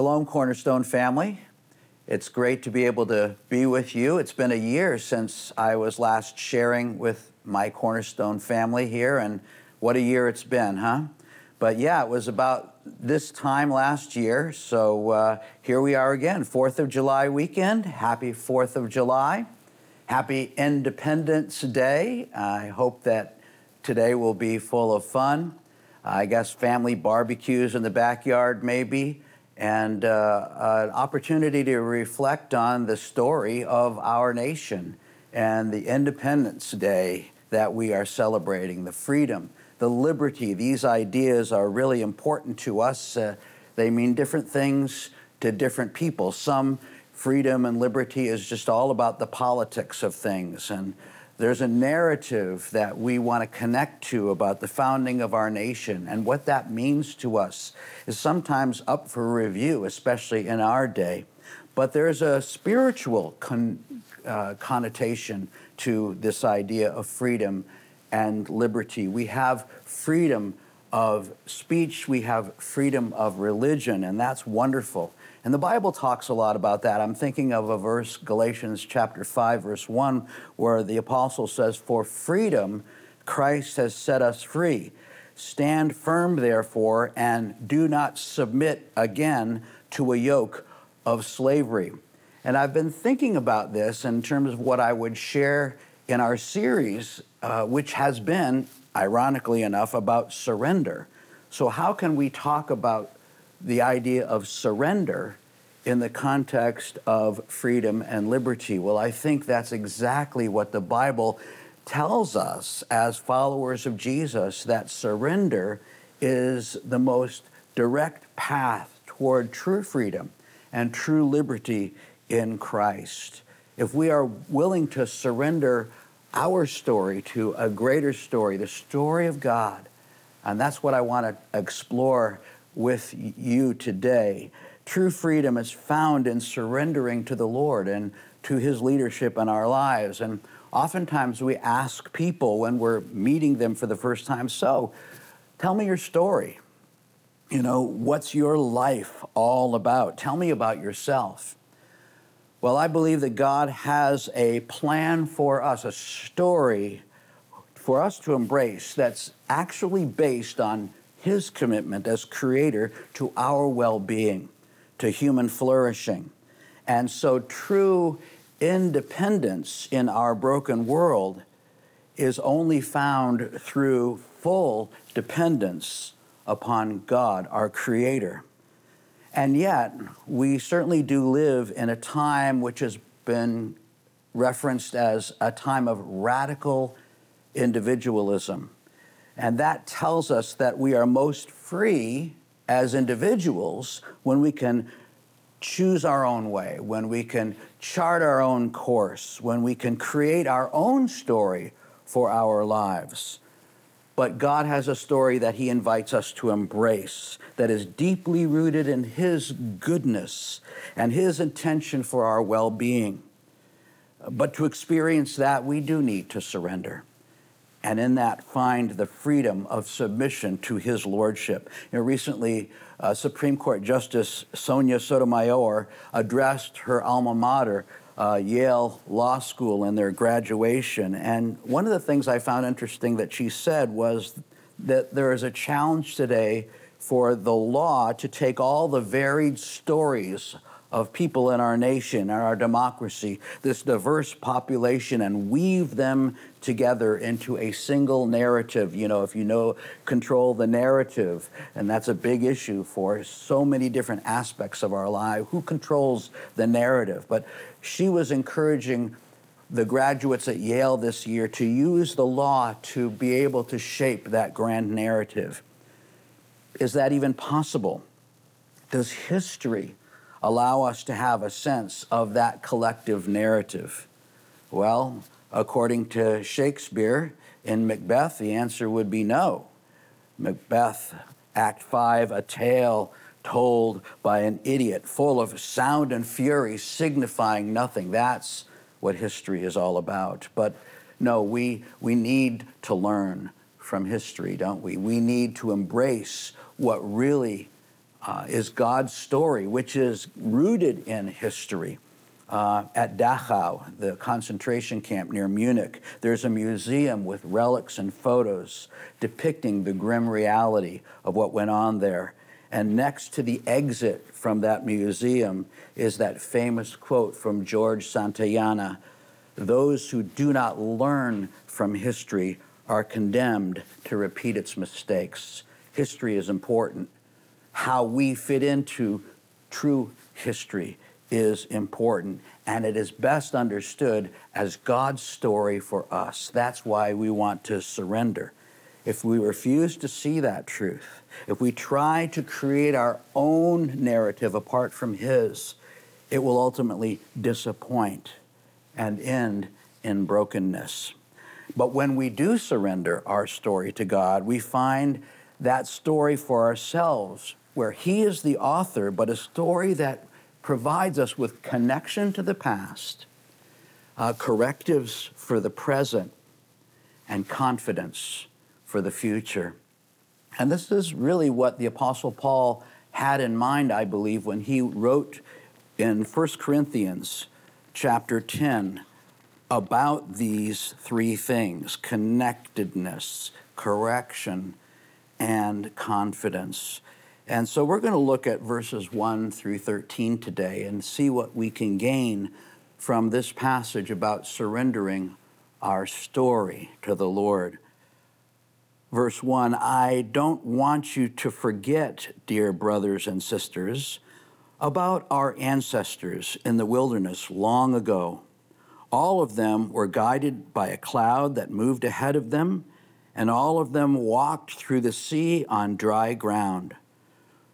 Shalom, Cornerstone family. It's great to be able to be with you. It's been a year since I was last sharing with my Cornerstone family here, and what a year it's been, huh? But yeah, it was about this time last year, so uh, here we are again, 4th of July weekend. Happy 4th of July. Happy Independence Day. I hope that today will be full of fun. I guess family barbecues in the backyard, maybe and uh, an opportunity to reflect on the story of our nation and the Independence Day that we are celebrating, the freedom, the liberty. These ideas are really important to us. Uh, they mean different things to different people. Some freedom and liberty is just all about the politics of things and there's a narrative that we want to connect to about the founding of our nation and what that means to us is sometimes up for review, especially in our day. But there's a spiritual con- uh, connotation to this idea of freedom and liberty. We have freedom of speech, we have freedom of religion, and that's wonderful. And the Bible talks a lot about that. I'm thinking of a verse, Galatians chapter 5, verse 1, where the apostle says, For freedom Christ has set us free. Stand firm, therefore, and do not submit again to a yoke of slavery. And I've been thinking about this in terms of what I would share in our series, uh, which has been, ironically enough, about surrender. So, how can we talk about the idea of surrender in the context of freedom and liberty. Well, I think that's exactly what the Bible tells us as followers of Jesus that surrender is the most direct path toward true freedom and true liberty in Christ. If we are willing to surrender our story to a greater story, the story of God, and that's what I want to explore with you today. True freedom is found in surrendering to the Lord and to His leadership in our lives. And oftentimes we ask people when we're meeting them for the first time, So, tell me your story. You know, what's your life all about? Tell me about yourself. Well, I believe that God has a plan for us, a story for us to embrace that's actually based on his commitment as creator to our well being, to human flourishing. And so, true independence in our broken world is only found through full dependence upon God, our Creator. And yet, we certainly do live in a time which has been referenced as a time of radical individualism. And that tells us that we are most free as individuals when we can choose our own way, when we can chart our own course, when we can create our own story for our lives. But God has a story that He invites us to embrace that is deeply rooted in His goodness and His intention for our well being. But to experience that, we do need to surrender and in that find the freedom of submission to his lordship. You know, recently, uh, Supreme Court Justice Sonia Sotomayor addressed her alma mater, uh, Yale Law School, in their graduation. And one of the things I found interesting that she said was that there is a challenge today for the law to take all the varied stories of people in our nation, our democracy, this diverse population, and weave them together into a single narrative. You know, if you know, control the narrative, and that's a big issue for so many different aspects of our life. Who controls the narrative? But she was encouraging the graduates at Yale this year to use the law to be able to shape that grand narrative. Is that even possible? Does history allow us to have a sense of that collective narrative? Well, according to Shakespeare in Macbeth, the answer would be no. Macbeth, Act 5, a tale told by an idiot, full of sound and fury, signifying nothing. That's what history is all about. But no, we, we need to learn from history, don't we? We need to embrace what really uh, is God's story, which is rooted in history. Uh, at Dachau, the concentration camp near Munich, there's a museum with relics and photos depicting the grim reality of what went on there. And next to the exit from that museum is that famous quote from George Santayana Those who do not learn from history are condemned to repeat its mistakes. History is important. How we fit into true history is important, and it is best understood as God's story for us. That's why we want to surrender. If we refuse to see that truth, if we try to create our own narrative apart from His, it will ultimately disappoint and end in brokenness. But when we do surrender our story to God, we find that story for ourselves, where He is the author, but a story that provides us with connection to the past, uh, correctives for the present, and confidence for the future. And this is really what the Apostle Paul had in mind, I believe, when he wrote in 1 Corinthians chapter 10 about these three things connectedness, correction, and confidence. And so we're going to look at verses 1 through 13 today and see what we can gain from this passage about surrendering our story to the Lord. Verse 1 I don't want you to forget, dear brothers and sisters, about our ancestors in the wilderness long ago. All of them were guided by a cloud that moved ahead of them, and all of them walked through the sea on dry ground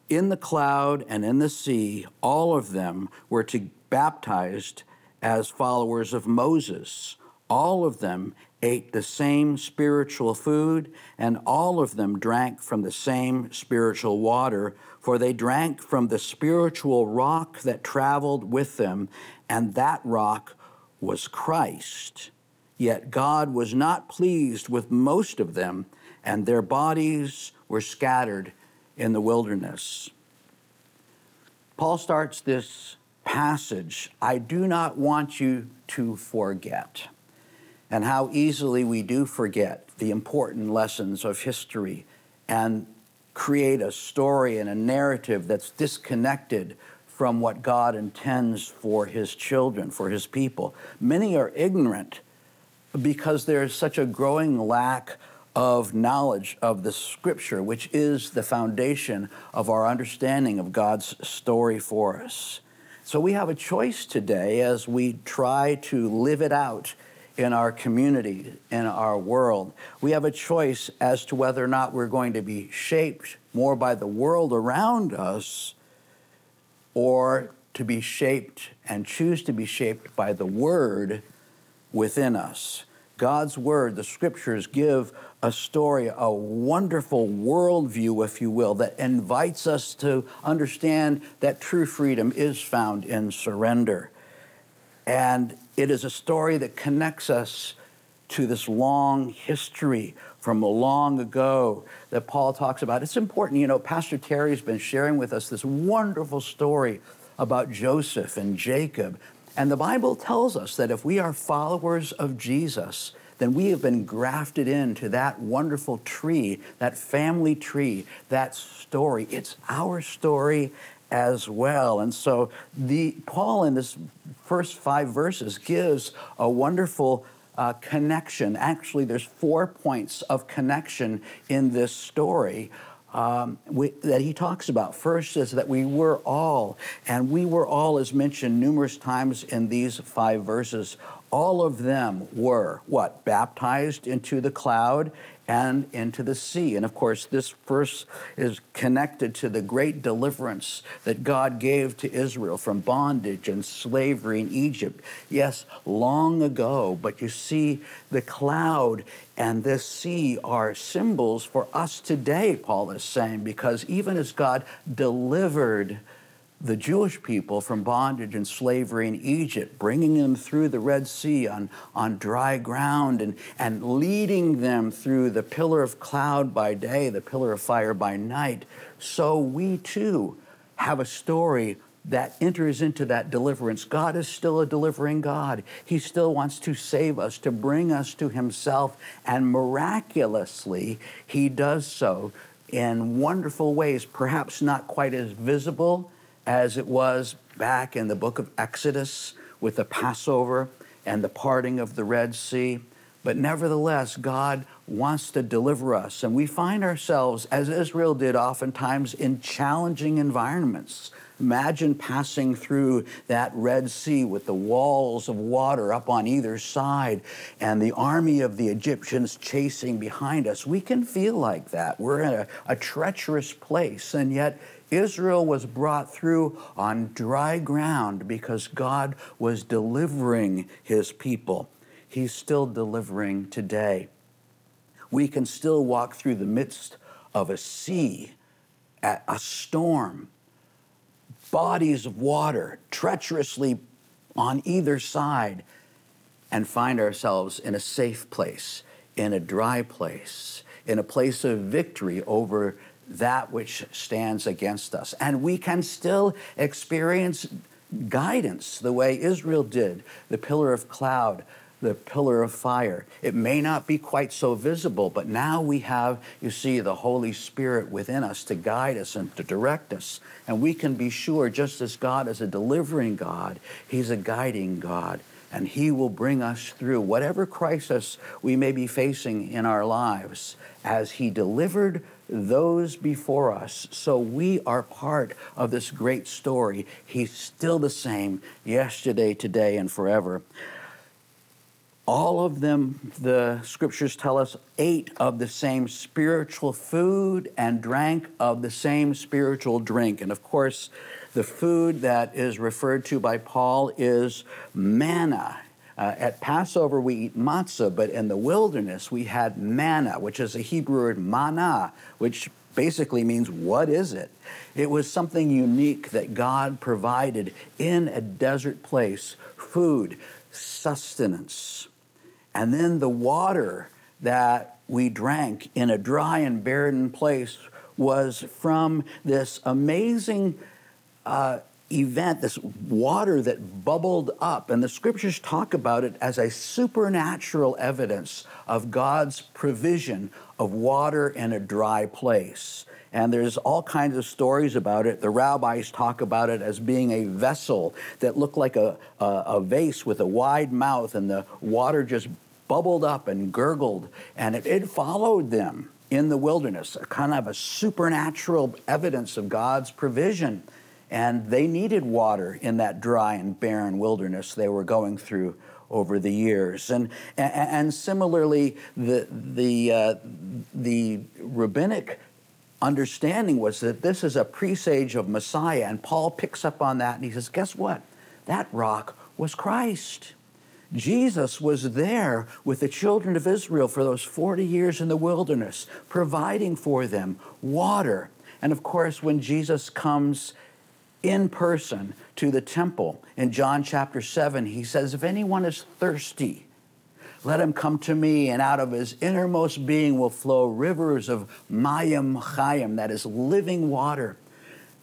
in the cloud and in the sea, all of them were to baptized as followers of Moses. All of them ate the same spiritual food, and all of them drank from the same spiritual water, for they drank from the spiritual rock that traveled with them, and that rock was Christ. Yet God was not pleased with most of them, and their bodies were scattered in the wilderness. Paul starts this passage I do not want you to forget. And how easily we do forget the important lessons of history and create a story and a narrative that's disconnected from what God intends for his children, for his people. Many are ignorant because there's such a growing lack of knowledge of the scripture, which is the foundation of our understanding of God's story for us. So we have a choice today as we try to live it out in our community, in our world. We have a choice as to whether or not we're going to be shaped more by the world around us or to be shaped and choose to be shaped by the word within us. God's word, the scriptures, give a story, a wonderful worldview, if you will, that invites us to understand that true freedom is found in surrender. And it is a story that connects us to this long history from long ago that Paul talks about. It's important, you know, Pastor Terry's been sharing with us this wonderful story about Joseph and Jacob and the Bible tells us that if we are followers of Jesus, then we have been grafted into that wonderful tree, that family tree, that story. It's our story as well. And so the Paul in this first five verses gives a wonderful uh, connection. Actually, there's four points of connection in this story um, we, that he talks about. First is that we were all, and we were all, as mentioned numerous times in these five verses, all of them were what? Baptized into the cloud and into the sea. And of course, this verse is connected to the great deliverance that God gave to Israel from bondage and slavery in Egypt. Yes, long ago, but you see, the cloud and this sea are symbols for us today, Paul is saying, because even as God delivered the Jewish people from bondage and slavery in Egypt, bringing them through the Red Sea on, on dry ground and, and leading them through the pillar of cloud by day, the pillar of fire by night. So we too have a story that enters into that deliverance. God is still a delivering God. He still wants to save us, to bring us to Himself, and miraculously, He does so in wonderful ways, perhaps not quite as visible as it was back in the book of Exodus with the Passover and the parting of the Red Sea. But nevertheless, God wants to deliver us. And we find ourselves, as Israel did oftentimes, in challenging environments. Imagine passing through that Red Sea with the walls of water up on either side and the army of the Egyptians chasing behind us. We can feel like that. We're in a, a treacherous place, and yet Israel was brought through on dry ground because God was delivering his people. He's still delivering today. We can still walk through the midst of a sea, a storm, bodies of water treacherously on either side, and find ourselves in a safe place, in a dry place, in a place of victory over that which stands against us. And we can still experience guidance the way Israel did the pillar of cloud, the pillar of fire. It may not be quite so visible, but now we have, you see, the Holy Spirit within us to guide us and to direct us. And we can be sure, just as God is a delivering God, He's a guiding God. And He will bring us through whatever crisis we may be facing in our lives as He delivered those before us. So we are part of this great story. He's still the same yesterday, today, and forever. All of them, the scriptures tell us, ate of the same spiritual food and drank of the same spiritual drink. And of course, the food that is referred to by Paul is manna. Uh, at Passover, we eat matzah, but in the wilderness, we had manna, which is a Hebrew word mana, which basically means what is it? It was something unique that God provided in a desert place food, sustenance. And then the water that we drank in a dry and barren place was from this amazing uh, event, this water that bubbled up. And the scriptures talk about it as a supernatural evidence of God's provision of water in a dry place. And there's all kinds of stories about it. The rabbis talk about it as being a vessel that looked like a, a, a vase with a wide mouth, and the water just bubbled up and gurgled, and it, it followed them in the wilderness, a kind of a supernatural evidence of God's provision. And they needed water in that dry and barren wilderness they were going through over the years. And, and similarly, the, the, uh, the rabbinic understanding was that this is a presage of Messiah. And Paul picks up on that and he says, Guess what? That rock was Christ. Jesus was there with the children of Israel for those 40 years in the wilderness, providing for them water. And of course, when Jesus comes in person to the temple in John chapter 7, he says, If anyone is thirsty, let him come to me, and out of his innermost being will flow rivers of mayim chayim, that is living water.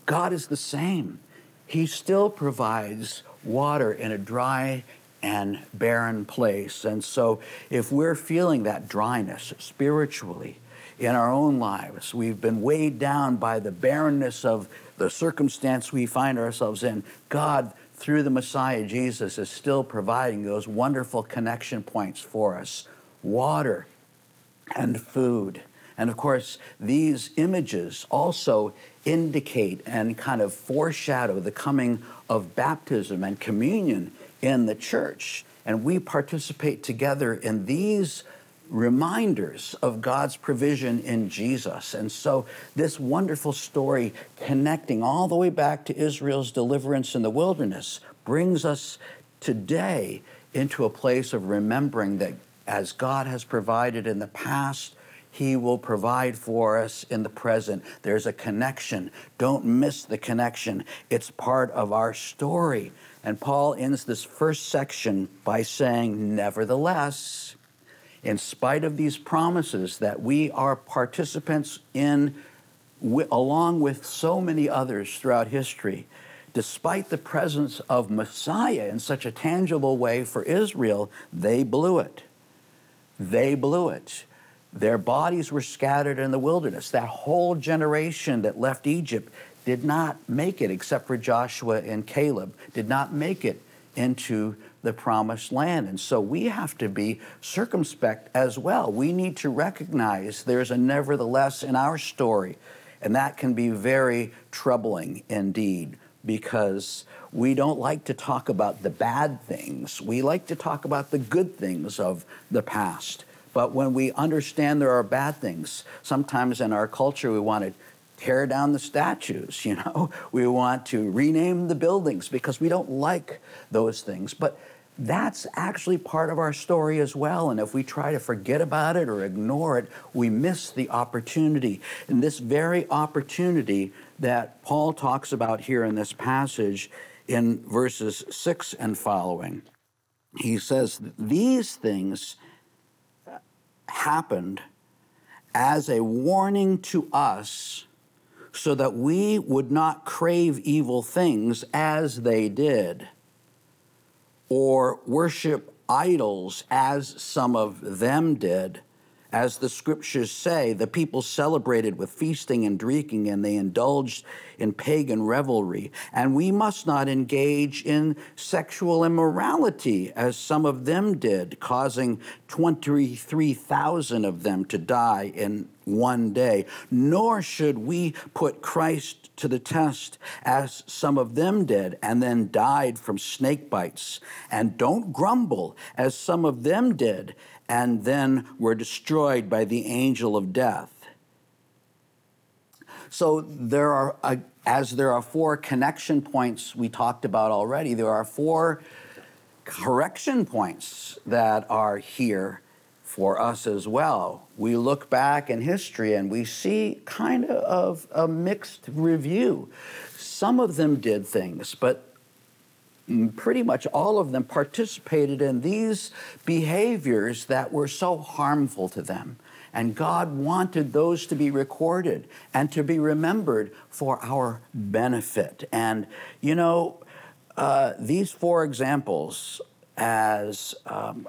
God is the same. He still provides water in a dry and barren place. And so, if we're feeling that dryness spiritually in our own lives, we've been weighed down by the barrenness of the circumstance we find ourselves in, God, through the Messiah Jesus, is still providing those wonderful connection points for us water and food. And of course, these images also indicate and kind of foreshadow the coming of baptism and communion in the church. And we participate together in these reminders of God's provision in Jesus. And so, this wonderful story connecting all the way back to Israel's deliverance in the wilderness brings us today into a place of remembering that as God has provided in the past, He will provide for us in the present. There's a connection. Don't miss the connection. It's part of our story. And Paul ends this first section by saying, Nevertheless, in spite of these promises that we are participants in, along with so many others throughout history, despite the presence of Messiah in such a tangible way for Israel, they blew it. They blew it. Their bodies were scattered in the wilderness. That whole generation that left Egypt did not make it, except for Joshua and Caleb, did not make it into the promised land. And so we have to be circumspect as well. We need to recognize there's a nevertheless in our story. And that can be very troubling indeed because we don't like to talk about the bad things. We like to talk about the good things of the past. But when we understand there are bad things, sometimes in our culture we want to tear down the statues, you know? We want to rename the buildings because we don't like those things. But that's actually part of our story as well. And if we try to forget about it or ignore it, we miss the opportunity. And this very opportunity that Paul talks about here in this passage in verses 6 and following, he says, These things happened as a warning to us so that we would not crave evil things as they did or worship idols as some of them did. As the scriptures say, the people celebrated with feasting and drinking, and they indulged in pagan revelry. And we must not engage in sexual immorality, as some of them did, causing 23,000 of them to die in one day. Nor should we put Christ to the test, as some of them did, and then died from snake bites. And don't grumble, as some of them did and then were destroyed by the angel of death. So there are, uh, as there are four connection points we talked about already, there are four correction points that are here for us as well. We look back in history and we see kind of a mixed review. Some of them did things, but pretty much all of them participated in these behaviors that were so harmful to them. And God wanted those to be recorded and to be remembered for our benefit. And, you know, uh, these four examples, as um,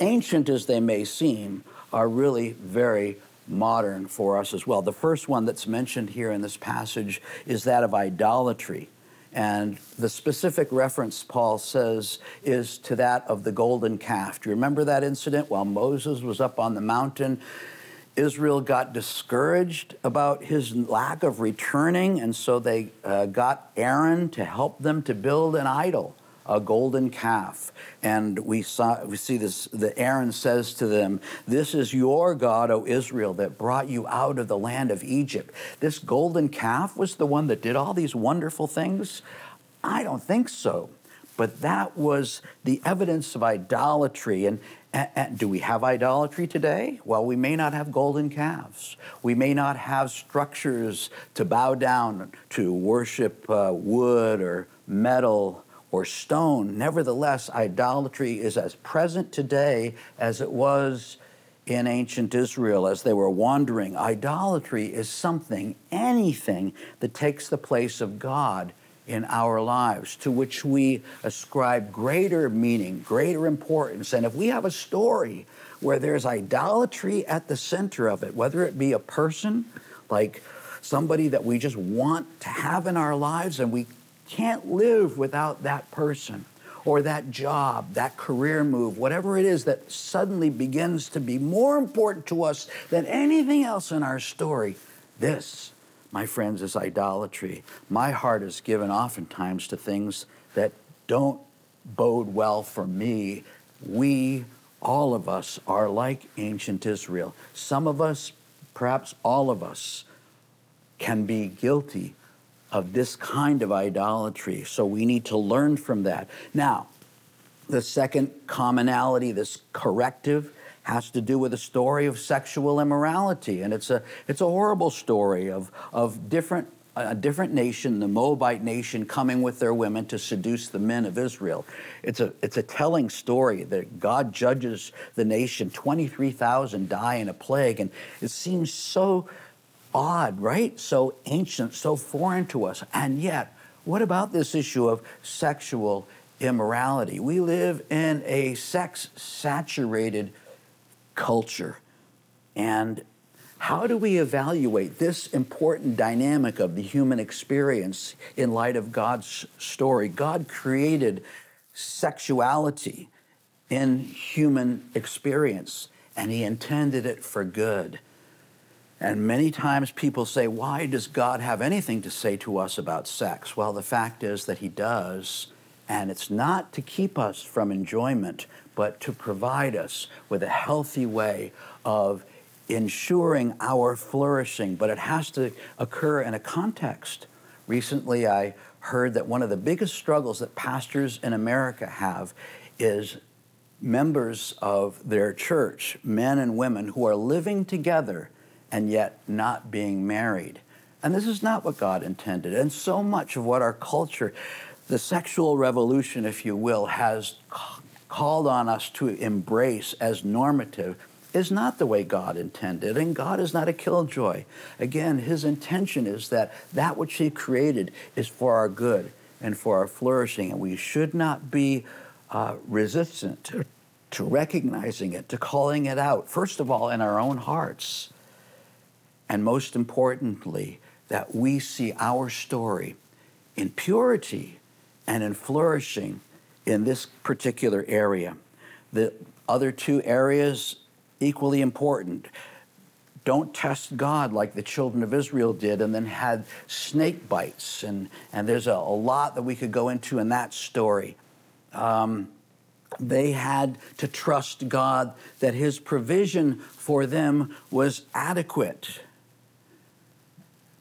ancient as they may seem, are really very modern for us as well. The first one that's mentioned here in this passage is that of idolatry. And the specific reference, Paul says, is to that of the golden calf. Do you remember that incident while Moses was up on the mountain? Israel got discouraged about his lack of returning, and so they uh, got Aaron to help them to build an idol a golden calf. And we saw we see this the Aaron says to them, This is your God, O Israel, that brought you out of the land of Egypt. This golden calf was the one that did all these wonderful things? I don't think so. But that was the evidence of idolatry. And, and, do we have idolatry today? Well, we may not have golden calves. We may not have structures to bow down to worship uh, wood or metal or stone. Nevertheless, idolatry is as present today as it was in ancient Israel as they were wandering. Idolatry is something, anything that takes the place of God in our lives, to which we ascribe greater meaning, greater importance. And if we have a story where there's idolatry at the center of it, whether it be a person, like somebody that we just want to have in our lives and we can't live without that person or that job, that career move, whatever it is that suddenly begins to be more important to us than anything else in our story. This, my friends, is idolatry. My heart is given oftentimes to things that don't bode well for me. We, all of us, are like ancient Israel. Some of us, perhaps all of us, can be guilty of this kind of idolatry. So we need to learn from that. Now, the second commonality, this corrective, has to do with a story of sexual immorality. And it's a, it's a horrible story of, of different a different nation, the Moabite nation, coming with their women to seduce the men of Israel. It's a, it's a telling story that God judges the nation. 23,000 die in a plague, and it seems so odd, right? So ancient, so foreign to us. And yet, what about this issue of sexual immorality? We live in a sex saturated culture. And how do we evaluate this important dynamic of the human experience in light of God's story? God created sexuality in human experience, and He intended it for good. And many times people say, Why does God have anything to say to us about sex? Well, the fact is that He does, and it's not to keep us from enjoyment, but to provide us with a healthy way of ensuring our flourishing, but it has to occur in a context. Recently, I heard that one of the biggest struggles that pastors in America have is members of their church, men and women, who are living together and yet not being married. And this is not what God intended. And so much of what our culture, the sexual revolution, if you will, has called on us to embrace as normative is not the way God intended, and God is not a killjoy. Again, his intention is that that which he created is for our good and for our flourishing, and we should not be uh, resistant to, to recognizing it, to calling it out, first of all, in our own hearts, and most importantly, that we see our story in purity and in flourishing in this particular area. The other two areas equally important. Don't test God like the children of Israel did and then had snake bites. And, and there's a, a lot that we could go into in that story. Um, they had to trust God that His provision for them was adequate.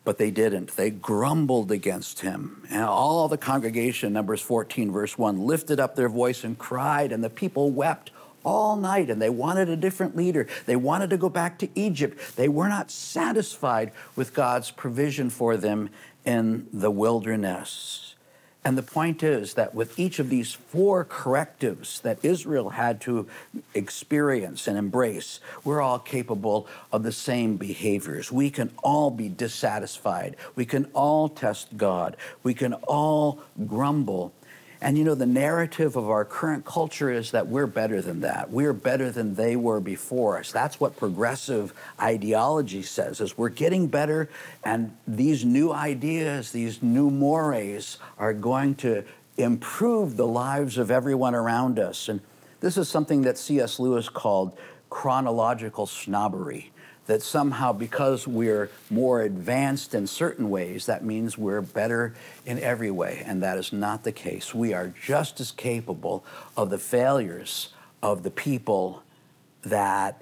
But they didn't. They grumbled against him. And all the congregation, Numbers 14, verse 1, lifted up their voice and cried, and the people wept all night and they wanted a different leader. They wanted to go back to Egypt. They were not satisfied with God's provision for them in the wilderness. And the point is that with each of these four correctives that Israel had to experience and embrace, we're all capable of the same behaviors. We can all be dissatisfied. We can all test God. We can all grumble and you know, the narrative of our current culture is that we're better than that. We're better than they were before us. That's what progressive ideology says is we're getting better and these new ideas, these new mores are going to improve the lives of everyone around us. And this is something that C.S. Lewis called chronological snobbery that somehow because we're more advanced in certain ways, that means we're better in every way. And that is not the case. We are just as capable of the failures of the people that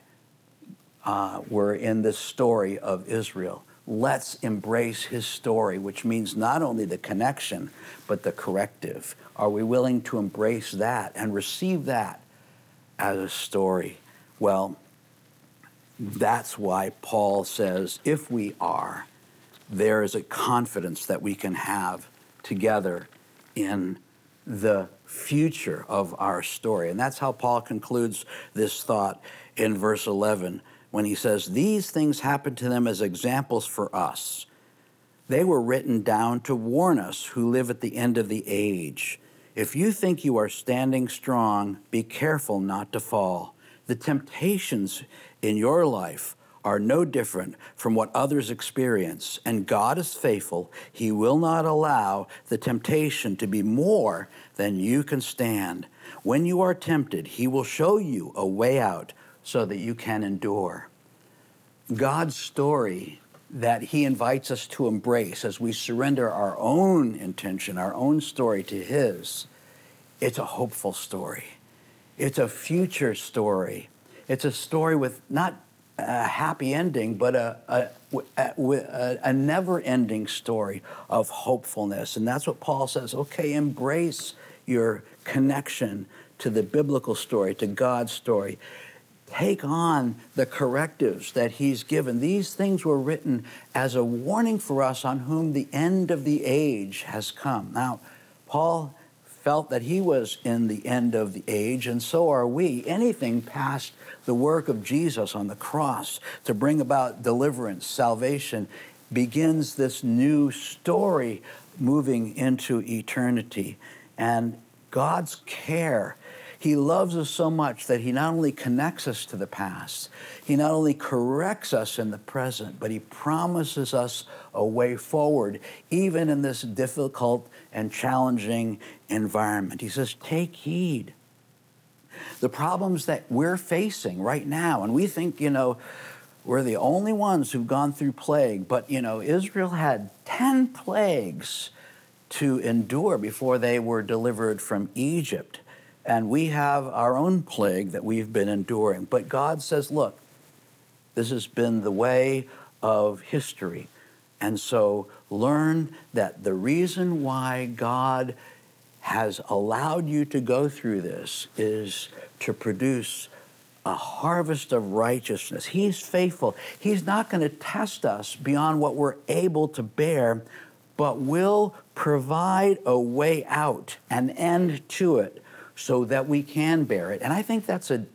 uh, were in this story of Israel. Let's embrace his story, which means not only the connection, but the corrective. Are we willing to embrace that and receive that as a story? Well, that's why Paul says, if we are, there is a confidence that we can have together in the future of our story. And that's how Paul concludes this thought in verse 11 when he says, These things happened to them as examples for us. They were written down to warn us who live at the end of the age. If you think you are standing strong, be careful not to fall. The temptations in your life are no different from what others experience, and God is faithful. He will not allow the temptation to be more than you can stand. When you are tempted, He will show you a way out so that you can endure. God's story that He invites us to embrace as we surrender our own intention, our own story to His, it's a hopeful story. It's a future story it's a story with not a happy ending, but a, a, a, a never ending story of hopefulness. And that's what Paul says okay, embrace your connection to the biblical story, to God's story. take on the correctives that he's given. These things were written as a warning for us on whom the end of the age has come. Now, Paul felt that he was in the end of the age, and so are we. Anything past the work of Jesus on the cross to bring about deliverance, salvation, begins this new story moving into eternity. And God's care he loves us so much that He not only connects us to the past, He not only corrects us in the present, but He promises us a way forward, even in this difficult and challenging environment. He says, Take heed. The problems that we're facing right now, and we think, you know, we're the only ones who've gone through plague, but, you know, Israel had 10 plagues to endure before they were delivered from Egypt. And we have our own plague that we've been enduring. But God says, look, this has been the way of history. And so learn that the reason why God has allowed you to go through this is to produce a harvest of righteousness. He's faithful. He's not going to test us beyond what we're able to bear, but will provide a way out, an end to it so that we can bear it. And I think that's a,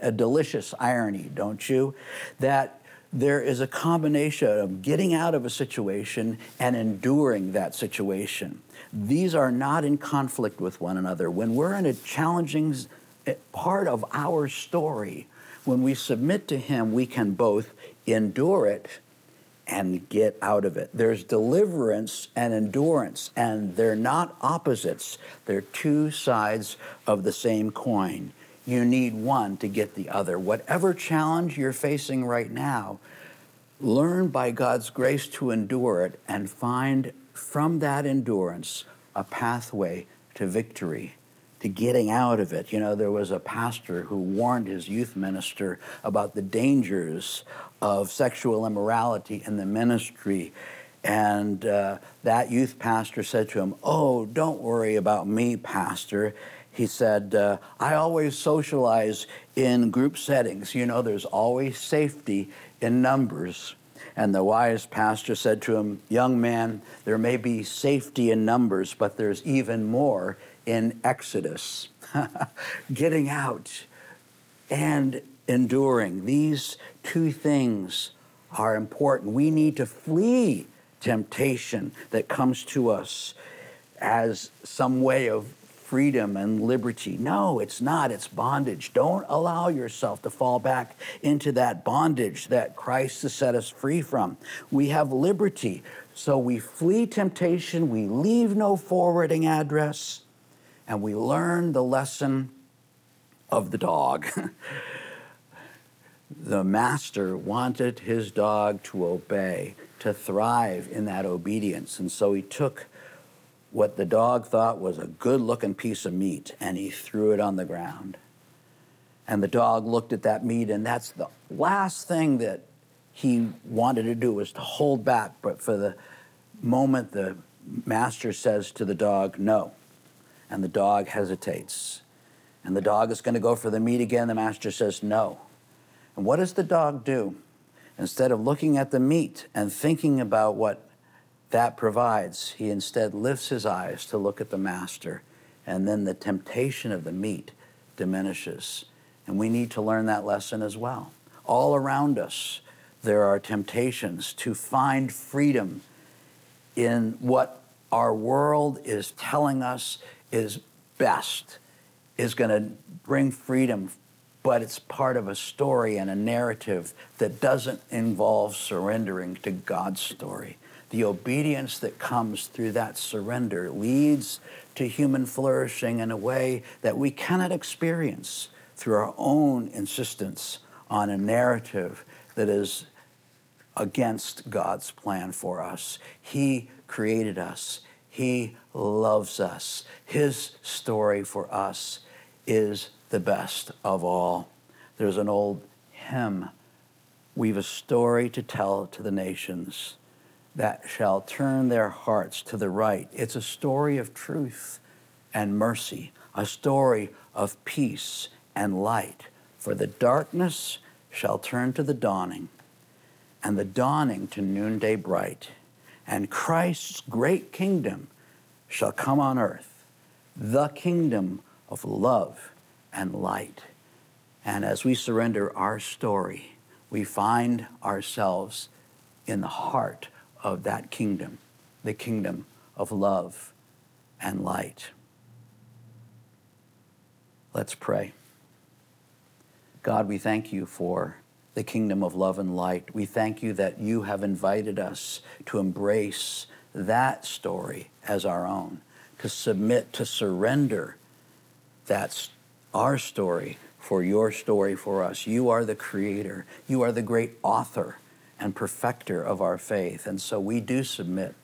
a delicious irony, don't you? That there is a combination of getting out of a situation and enduring that situation. These are not in conflict with one another. When we're in a challenging eh, part of our story, when we submit to Him, we can both endure it and get out of it. There's deliverance and endurance, and they're not opposites. They're two sides of the same coin. You need one to get the other. Whatever challenge you're facing right now, learn by God's grace to endure it and find from that endurance a pathway to victory to getting out of it. You know, there was a pastor who warned his youth minister about the dangers of sexual immorality in the ministry. And uh, that youth pastor said to him, Oh, don't worry about me, Pastor. He said, uh, I always socialize in group settings. You know, there's always safety in numbers. And the wise pastor said to him, Young man, there may be safety in numbers, but there's even more in Exodus. Getting out and enduring. These two things are important. We need to flee temptation that comes to us as some way of freedom and liberty. No, it's not. It's bondage. Don't allow yourself to fall back into that bondage that Christ has set us free from. We have liberty. So we flee temptation, we leave no forwarding address, and we learn the lesson of the dog. the master wanted his dog to obey, to thrive in that obedience. And so he took what the dog thought was a good looking piece of meat and he threw it on the ground. And the dog looked at that meat, and that's the last thing that he wanted to do was to hold back. But for the moment, the master says to the dog, No. And the dog hesitates. And the dog is going to go for the meat again. The master says, No. And what does the dog do? Instead of looking at the meat and thinking about what that provides, he instead lifts his eyes to look at the master. And then the temptation of the meat diminishes. And we need to learn that lesson as well. All around us, there are temptations to find freedom in what our world is telling us is best, is going to bring freedom but it's part of a story and a narrative that doesn't involve surrendering to God's story. The obedience that comes through that surrender leads to human flourishing in a way that we cannot experience through our own insistence on a narrative that is against God's plan for us. He created us, He loves us. His story for us is the best of all. There's an old hymn We've a story to tell to the nations that shall turn their hearts to the right. It's a story of truth and mercy, a story of peace and light, For the darkness shall turn to the dawning, and the dawning to noonday bright, and Christ's great kingdom shall come on earth, the kingdom of love and light. And as we surrender our story, we find ourselves in the heart of that kingdom, the kingdom of love and light. Let's pray. God, we thank you for the kingdom of love and light. We thank you that you have invited us to embrace that story as our own, to submit, to surrender. That's our story for your story for us. You are the creator, you are the great author and perfecter of our faith. And so we do submit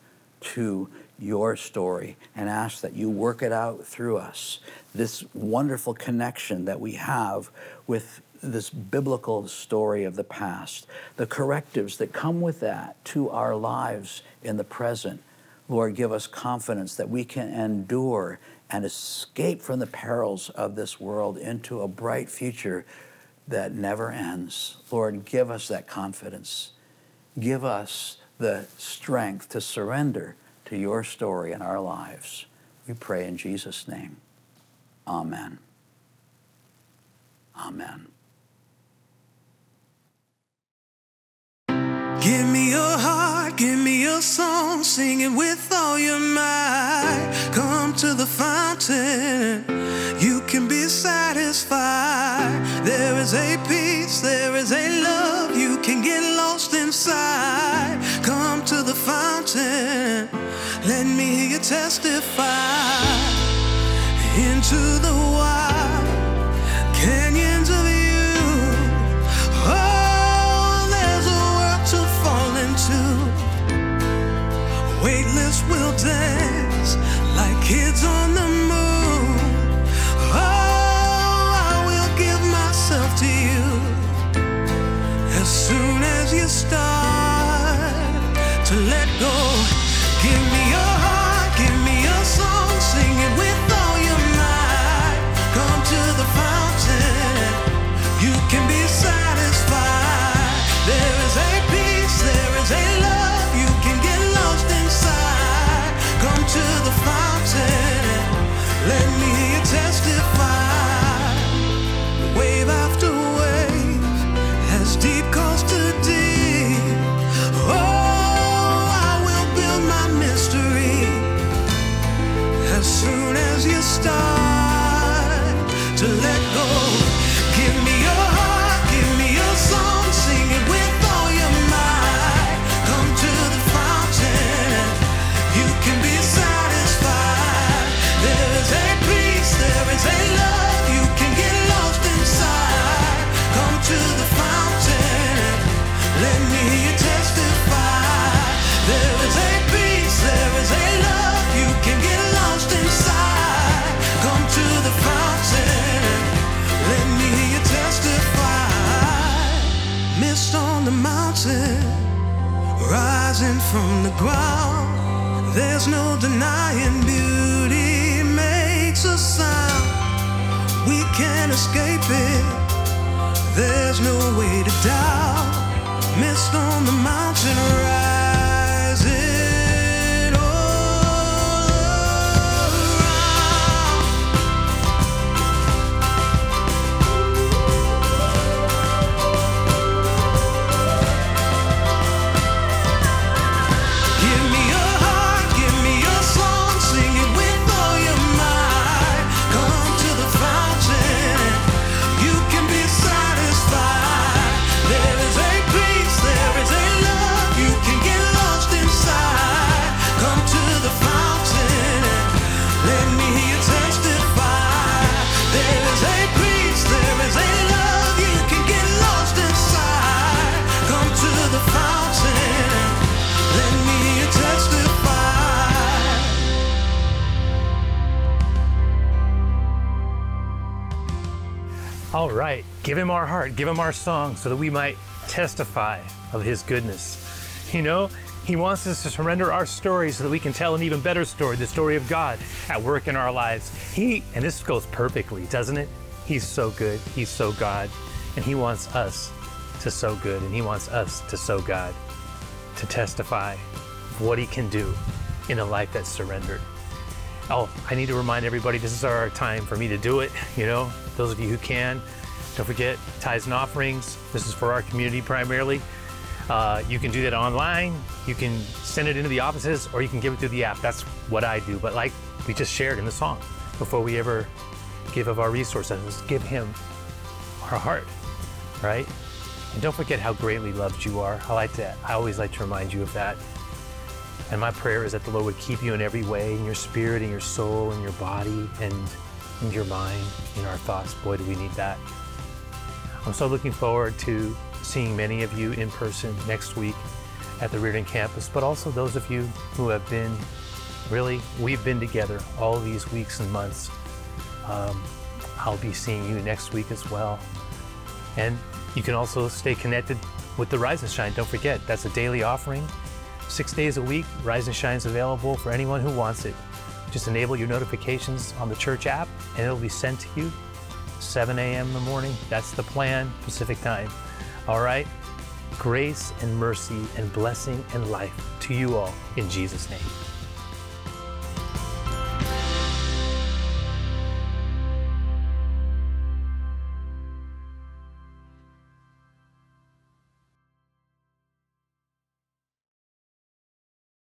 to your story and ask that you work it out through us. This wonderful connection that we have with this biblical story of the past, the correctives that come with that to our lives in the present. Lord, give us confidence that we can endure and escape from the perils of this world into a bright future that never ends. Lord, give us that confidence. Give us the strength to surrender to your story in our lives. We pray in Jesus' name. Amen. Amen. Your heart, give me your song, sing it with all your might. Come to the fountain, you can be satisfied. There is a peace, there is a love, you can get lost inside. Come to the fountain, let me hear you testify. Into the wild rising from the ground. There's no denying beauty makes a sound. We can't escape it. There's no way to doubt. Mist on the mountain rising give him our heart, give him our song so that we might testify of his goodness. You know, he wants us to surrender our story so that we can tell an even better story, the story of God at work in our lives. He, and this goes perfectly, doesn't it? He's so good, he's so God. And He wants us to sow good, and He wants us to sow God, to testify of what He can do in a life that's surrendered. Oh, I need to remind everybody this is our time for me to do it. You know, those of you who can, don't forget tithes and offerings. This is for our community primarily. Uh, you can do that online. You can send it into the offices, or you can give it through the app. That's what I do. But like we just shared in the song, before we ever give of our resources, give Him our heart, right? And don't forget how greatly loved you are. I like to. I always like to remind you of that. And my prayer is that the Lord would keep you in every way, in your spirit, in your soul, in your body, and in your mind, in our thoughts. Boy, do we need that. I'm so looking forward to seeing many of you in person next week at the Reardon campus, but also those of you who have been really, we've been together all these weeks and months. Um, I'll be seeing you next week as well. And you can also stay connected with the Rise and Shine. Don't forget, that's a daily offering. Six days a week, Rise and Shine is available for anyone who wants it. Just enable your notifications on the church app and it'll be sent to you 7 a.m. in the morning. That's the plan, Pacific time. All right? Grace and mercy and blessing and life to you all in Jesus' name.